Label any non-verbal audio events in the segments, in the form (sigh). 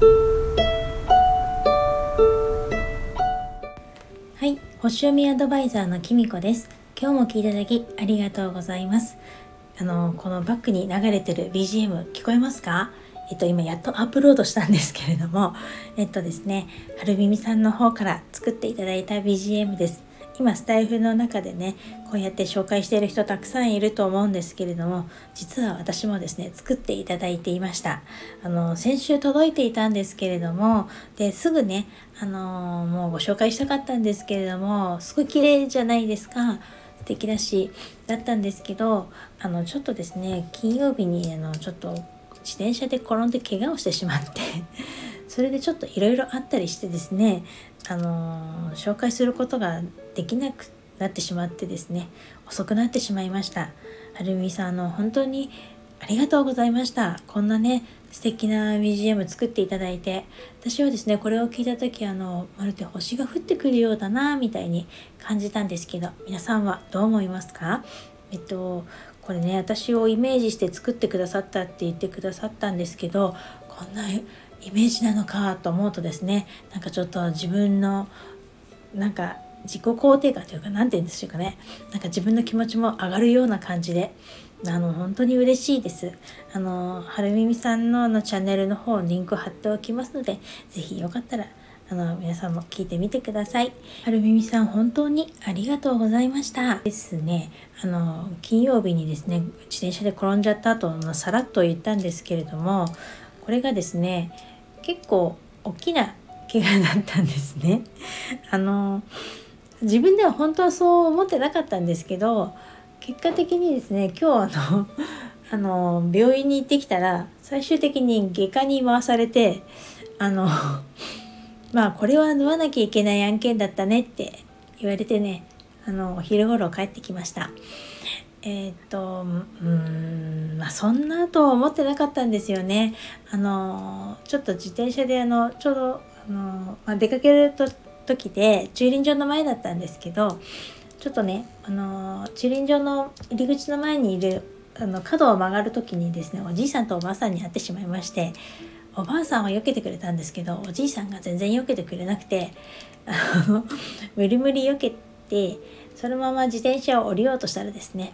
はい星読みアドバイザーのきみこです。今日も聞いていただきありがとうございます。あのこのバックに流れてる BGM 聞こえますか？えっと、今やっとアップロードしたんですけれども、えっとですね、はるみみさんの方から作っていただいた BGM です。今スタイフの中でねこうやって紹介している人たくさんいると思うんですけれども実は私もですね作っていただいていました。あの先週届いていたんですけれどもですぐねあのもうご紹介したかったんですけれどもすごい綺麗じゃないですか素敵だしだったんですけどあのちょっとですね金曜日にあのちょっと自転車で転んで怪我をしてしまってそれでちょっといろいろあったりしてですねあの紹介することができなくなってしまってですね遅くなってしまいました。はるみさんの本当にありがとうございました。こんなね素敵な BGM 作っていただいて。私はですねこれを聞いた時あのまるで星が降ってくるようだなみたいに感じたんですけど皆さんはどう思いますか？えっとこれね私をイメージして作ってくださったって言ってくださったんですけどこんなイメージなのかと思うとですねなんかちょっと自分のなんか自己肯定感というか何て言うんでしょうかねなんか自分の気持ちも上がるような感じであの本当に嬉しいです。あのはるみみさんののチャンネルの方リンク貼っておきますので是非よかったらあの皆さんも聞いてみてください。はるみみさん本当にありがとうございました。ですね、あの金曜日にですね自転車で転んじゃった後のさらっと言ったんですけれどもこれがですね結構大きな怪我だったんですね。(laughs) あの自分では本当はそう思ってなかったんですけど結果的にですね今日あの (laughs) あの病院に行ってきたら最終的に外科に回されてあの (laughs) まあこれは縫わなきゃいけない案件だったねって言われてねあの昼頃帰ってきました。えっ、とうんまあそんなとは思ってなかったんですよね。あのちょっと自転車であのちょうどあの、まあ、出かけると時で駐輪場の前だったんですけどちょっとねあの駐輪場の入り口の前にいるあの角を曲がる時にですねおじいさんとおばあさんに会ってしまいましておばあさんは避けてくれたんですけどおじいさんが全然避けてくれなくてあの無理無理避けてそのまま自転車を降りようとしたらですね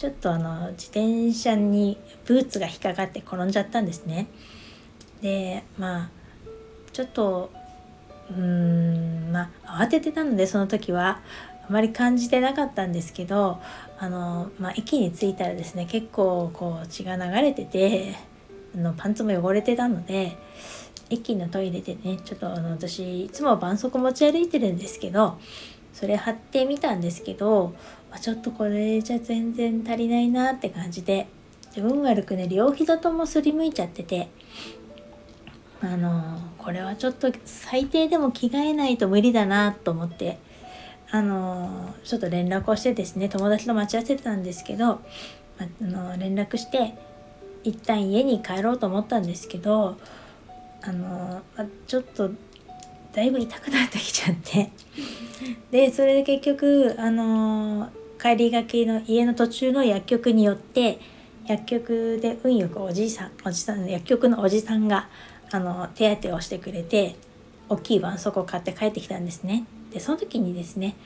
ちょっとあの自転車にブーツが引っかかって転んじゃったんですね。でまあちょっとうーんまあ慌ててたのでその時はあまり感じてなかったんですけどあの、まあ、駅に着いたらですね結構こう血が流れててあのパンツも汚れてたので駅のトイレでねちょっとあの私いつも絆創膏持ち歩いてるんですけどそれ貼ってみたんですけど、まあ、ちょっとこれじゃ全然足りないなって感じで運悪くね両膝ともすりむいちゃっててあのこれはちょっと最低でも着替えないと無理だなと思ってあのちょっと連絡をしてですね友達と待ち合わせてたんですけど、あの連絡して一旦家に帰ろうと思ったんですけどあのちょっとだいぶ痛くなってきちゃってでそれで結局あの帰りがけの家の途中の薬局によって薬局で運よくおじいさんおじさん薬局のおじさんがあの手当てをしてくれて大きい絆創膏を買って帰ってきたんですね。でその時にですね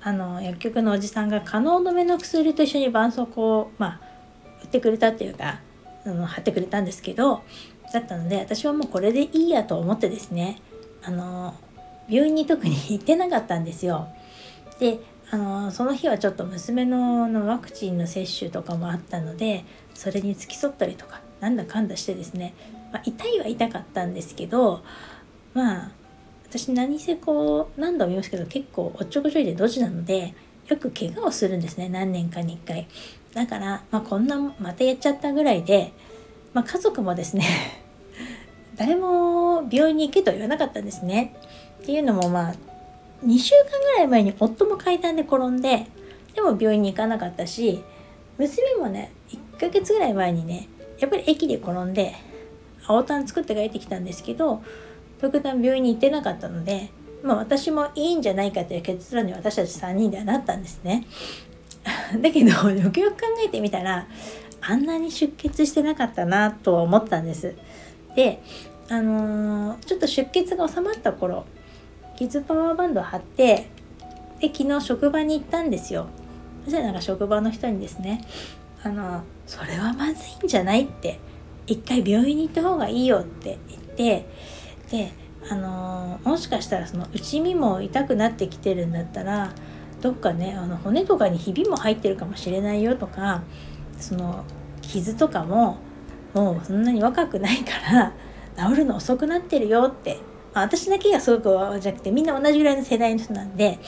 あの薬局のおじさんが可能止めの薬と一緒に絆創膏を、まあ、売ってくれたっていうかあの貼ってくれたんですけどだったので私はもうこれでいいやと思ってですねあの病院に特に行ってなかったんですよ。であのその日はちょっと娘ののワクチンの接種とかもあったのでそれに付き添ったりとかなんだかんだしてですね、まあ、痛いは痛かったんですけどまあ私何せこう何度も言いますけど結構おっちょこちょいでドジなのでよく怪我をするんですね何年かに1回だから、まあ、こんなまたやっちゃったぐらいで、まあ、家族もですね誰も病院に行けとは言わなかったんですねっていうのもまあ2週間ぐらい前に夫も階段で転んででも病院に行かなかったし娘もね1ヶ月ぐらい前にねやっぱり駅で転んで青タン作って帰ってきたんですけど特段病院に行ってなかったので、まあ、私もいいんじゃないかという結論に私たち3人ではなったんですね。(laughs) だけどよくよく考えてみたらあんなに出血してなかったなとは思ったんです。であのー、ちょっと出血が収まった頃傷パワーバンドを貼ってで昨日職場に行ったんですよ。そしたら職場の人にですねあのそれはまずいんじゃないって一回病院に行った方がいいよって言ってであのもしかしたらその内身も痛くなってきてるんだったらどっかねあの骨とかにひびも入ってるかもしれないよとかその傷とかももうそんなに若くないから治るの遅くなってるよって、まあ、私だけがすごくじゃなくてみんな同じぐらいの世代の人なんで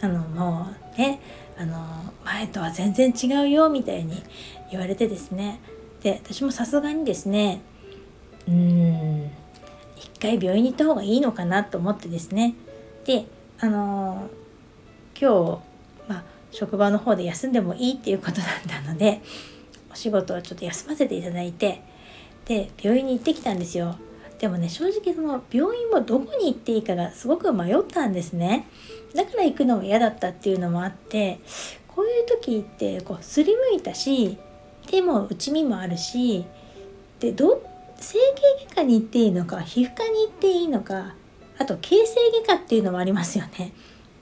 あのもうねあの前とは全然違うよみたいに言われてですね。で私もさすがにですねうん一回病院に行った方がいいのかなと思ってですね。であの今日、まあ、職場の方で休んでもいいっていうことだったのでお仕事をちょっと休ませていただいてで病院に行ってきたんですよでもね正直その病院もどこに行っていいかがすごく迷ったんですねだから行くのも嫌だったっていうのもあってこういう時ってこうすりむいたしでも内身もあるしでど整形外科に行っていいのか皮膚科に行っていいのかあと形成外科っていうのもありますよね。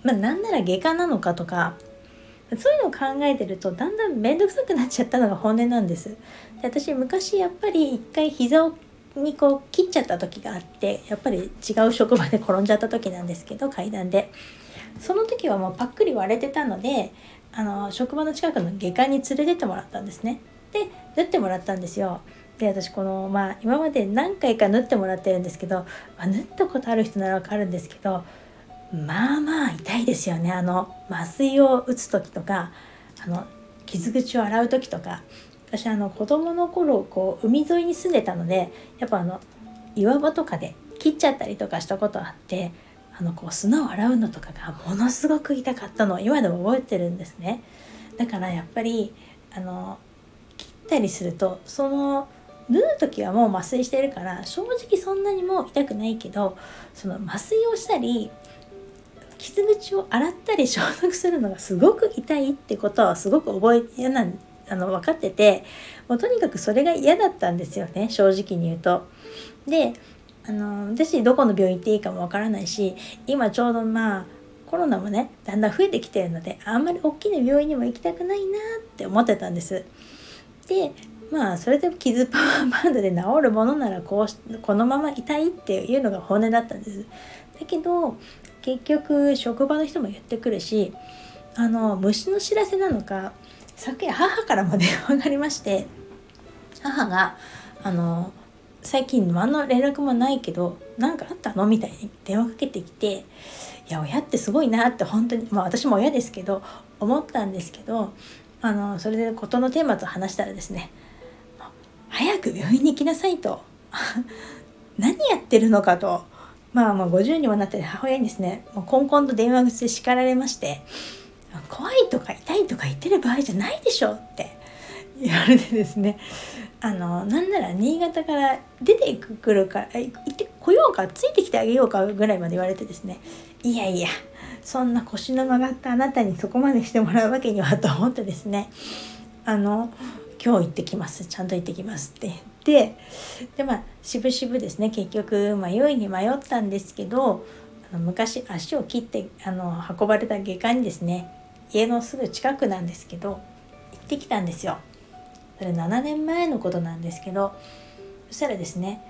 まあ、なんなら外科なのかとかそういうのを考えてるとだんだん面倒くさくなっちゃったのが本音なんです。で私昔やっぱり一回膝をにこう切っちゃった時があってやっぱり違う職場で転んじゃった時なんですけど階段で。その時はもうパックリ割れてたのであの職場の近くの外科に連れてってもらったんですね。で縫ってもらったんですよ。で私このまあ今まで何回か縫ってもらってるんですけど、まあ、縫ったことある人ならわかるんですけどまあまあ痛いですよね。あの麻酔を打つ時とかあの傷口を洗う時とか。私あの子供の頃こう海沿いに住んでたのでやっぱあの岩場とかで切っちゃったりとかしたことあってあのこう砂を洗うのとかがものすごく痛かったの。を今でも覚えてるんですね。だからやっぱりあの切ったりするとその縫う時はもう麻酔してるから正直そんなにもう痛くないけどその麻酔をしたり傷口を洗ったり消毒するのがすごく痛いってことはすごく覚え嫌なあの分かっててもうとにかくそれが嫌だったんですよね正直に言うと。であの私どこの病院行っていいかもわからないし今ちょうどまあコロナもねだんだん増えてきてるのであんまり大きな病院にも行きたくないなって思ってたんです。でまあそれでも傷パワーバンドで治るものならこうこのまま痛いっていうのが本音だったんです。だけど結局職場の人も言ってくるしあの虫の知らせなのか昨夜母からも電話がありまして母があの最近何の連絡もないけど何かあったの？みたいに電話かけてきていや親ってすごいなって本当にまあ私も親ですけど思ったんですけどあのそれで事のテーマと話したらですね早く病院に行きなさいと。(laughs) 何やってるのかと。まあまあ50にもなって母親にですねもうコンコンと電話口で叱られまして怖いとか痛いとか言ってる場合じゃないでしょって (laughs) 言われてですねあのなんなら新潟から出てくるから行ってこようかついてきてあげようかぐらいまで言われてですねいやいやそんな腰の曲がったあなたにそこまでしてもらうわけにはと思ってですねあの今日行ってきますちゃんと行ってきますって言てでまあ渋々ですね結局迷いに迷ったんですけどあの昔足を切ってあの運ばれた外科にですね家のすぐ近くなんですけど行ってきたんですよ。それ7年前のことなんですけどそしたらですね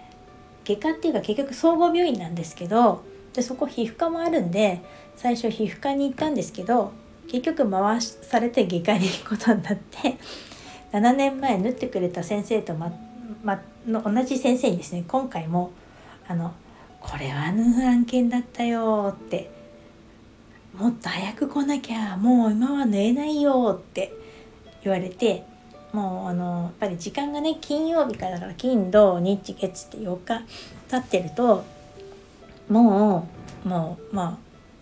外科っていうか結局総合病院なんですけどでそこ皮膚科もあるんで最初皮膚科に行ったんですけど結局回されて外科に行くことになって7年前縫ってくれた先生と、ま、の同じ先生にですね今回もあの「これは縫う案件だったよ」って「もっと早く来なきゃもう今は縫えないよ」って言われてもうあのやっぱり時間がね金曜日からだから金土日月って4日経ってるともうもうま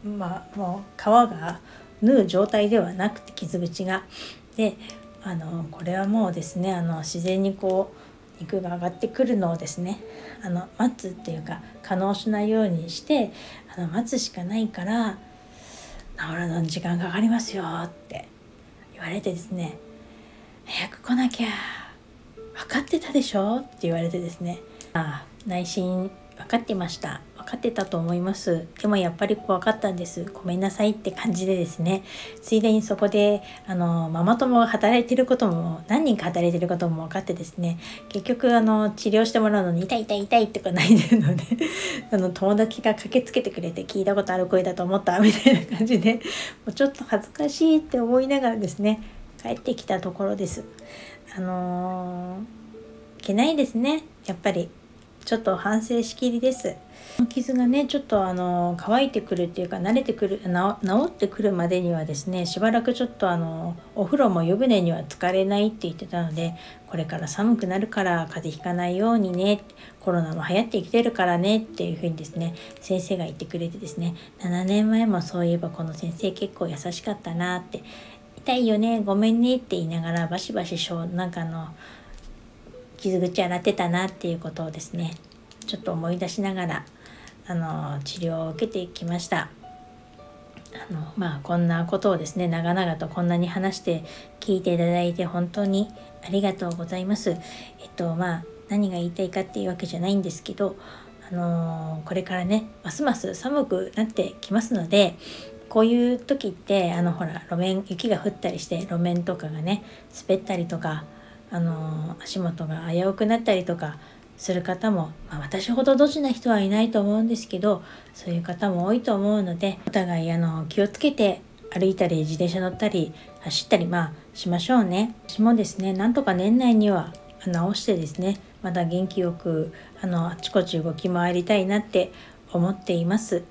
あまあもう皮が縫う状態ではなくて傷口が。であのこれはもうですねあの自然にこう肉が上がってくるのをですねあの待つっていうか可能しないようにしてあの待つしかないから治るのに時間かかりますよって言われてですね早く来なきゃ分かってたでしょって言われてですねああ内心分かってました。分かってたと思います。でもやっぱり怖かったんです。ごめんなさいって感じでですね。ついでにそこであのママ友が働いてることも何人か働いてることも分かってですね。結局あの治療してもらうのに痛い痛い痛いとか泣いてるので (laughs) あの友達が駆けつけてくれて聞いたことある声だと思ったみたいな感じでもうちょっと恥ずかしいって思いながらですね帰ってきたところです。あのー、いけないですね。やっぱり。ちょっと反省しきりです。傷がねちょっとあの乾いてくるっていうか慣れてくる治ってくるまでにはですねしばらくちょっとあのお風呂も湯船には浸かれないって言ってたのでこれから寒くなるから風邪ひかないようにねコロナも流行ってきてるからねっていうふうにですね先生が言ってくれてですね7年前もそういえばこの先生結構優しかったなって痛いよねごめんねって言いながらバシバシしょなんかあの傷口洗ってたなっていうことをですねちょっと思い出しながらあの治療を受けてきました。あのまあこんなことをですね長々とこんなに話して聞いていただいて本当にありがとうございます。えっとまあ何が言いたいかっていうわけじゃないんですけどあのこれからねますます寒くなってきますのでこういう時ってあのほら路面雪が降ったりして路面とかがね滑ったりとかあの足元が危うくなったりとかする方も、まあ、私ほどドジな人はいないと思うんですけどそういう方も多いと思うのでお互いあの気をつけて歩いたり自転車乗ったり走ったりまあしましょうね。私もですねなんとか年内には直してですねまだ元気よくあのあちこち動き回りたいなって思っています。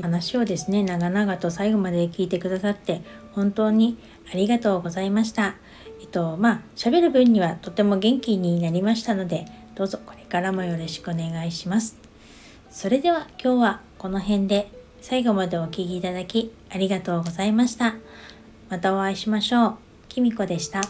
話をですね長々と最後まで聞いてくださって本当にありがとうございました。っとまあ喋る分にはとても元気になりましたのでどうぞこれからもよろしくお願いします。それでは今日はこの辺で最後までお聴きいただきありがとうございました。またお会いしましょう。きみこでした。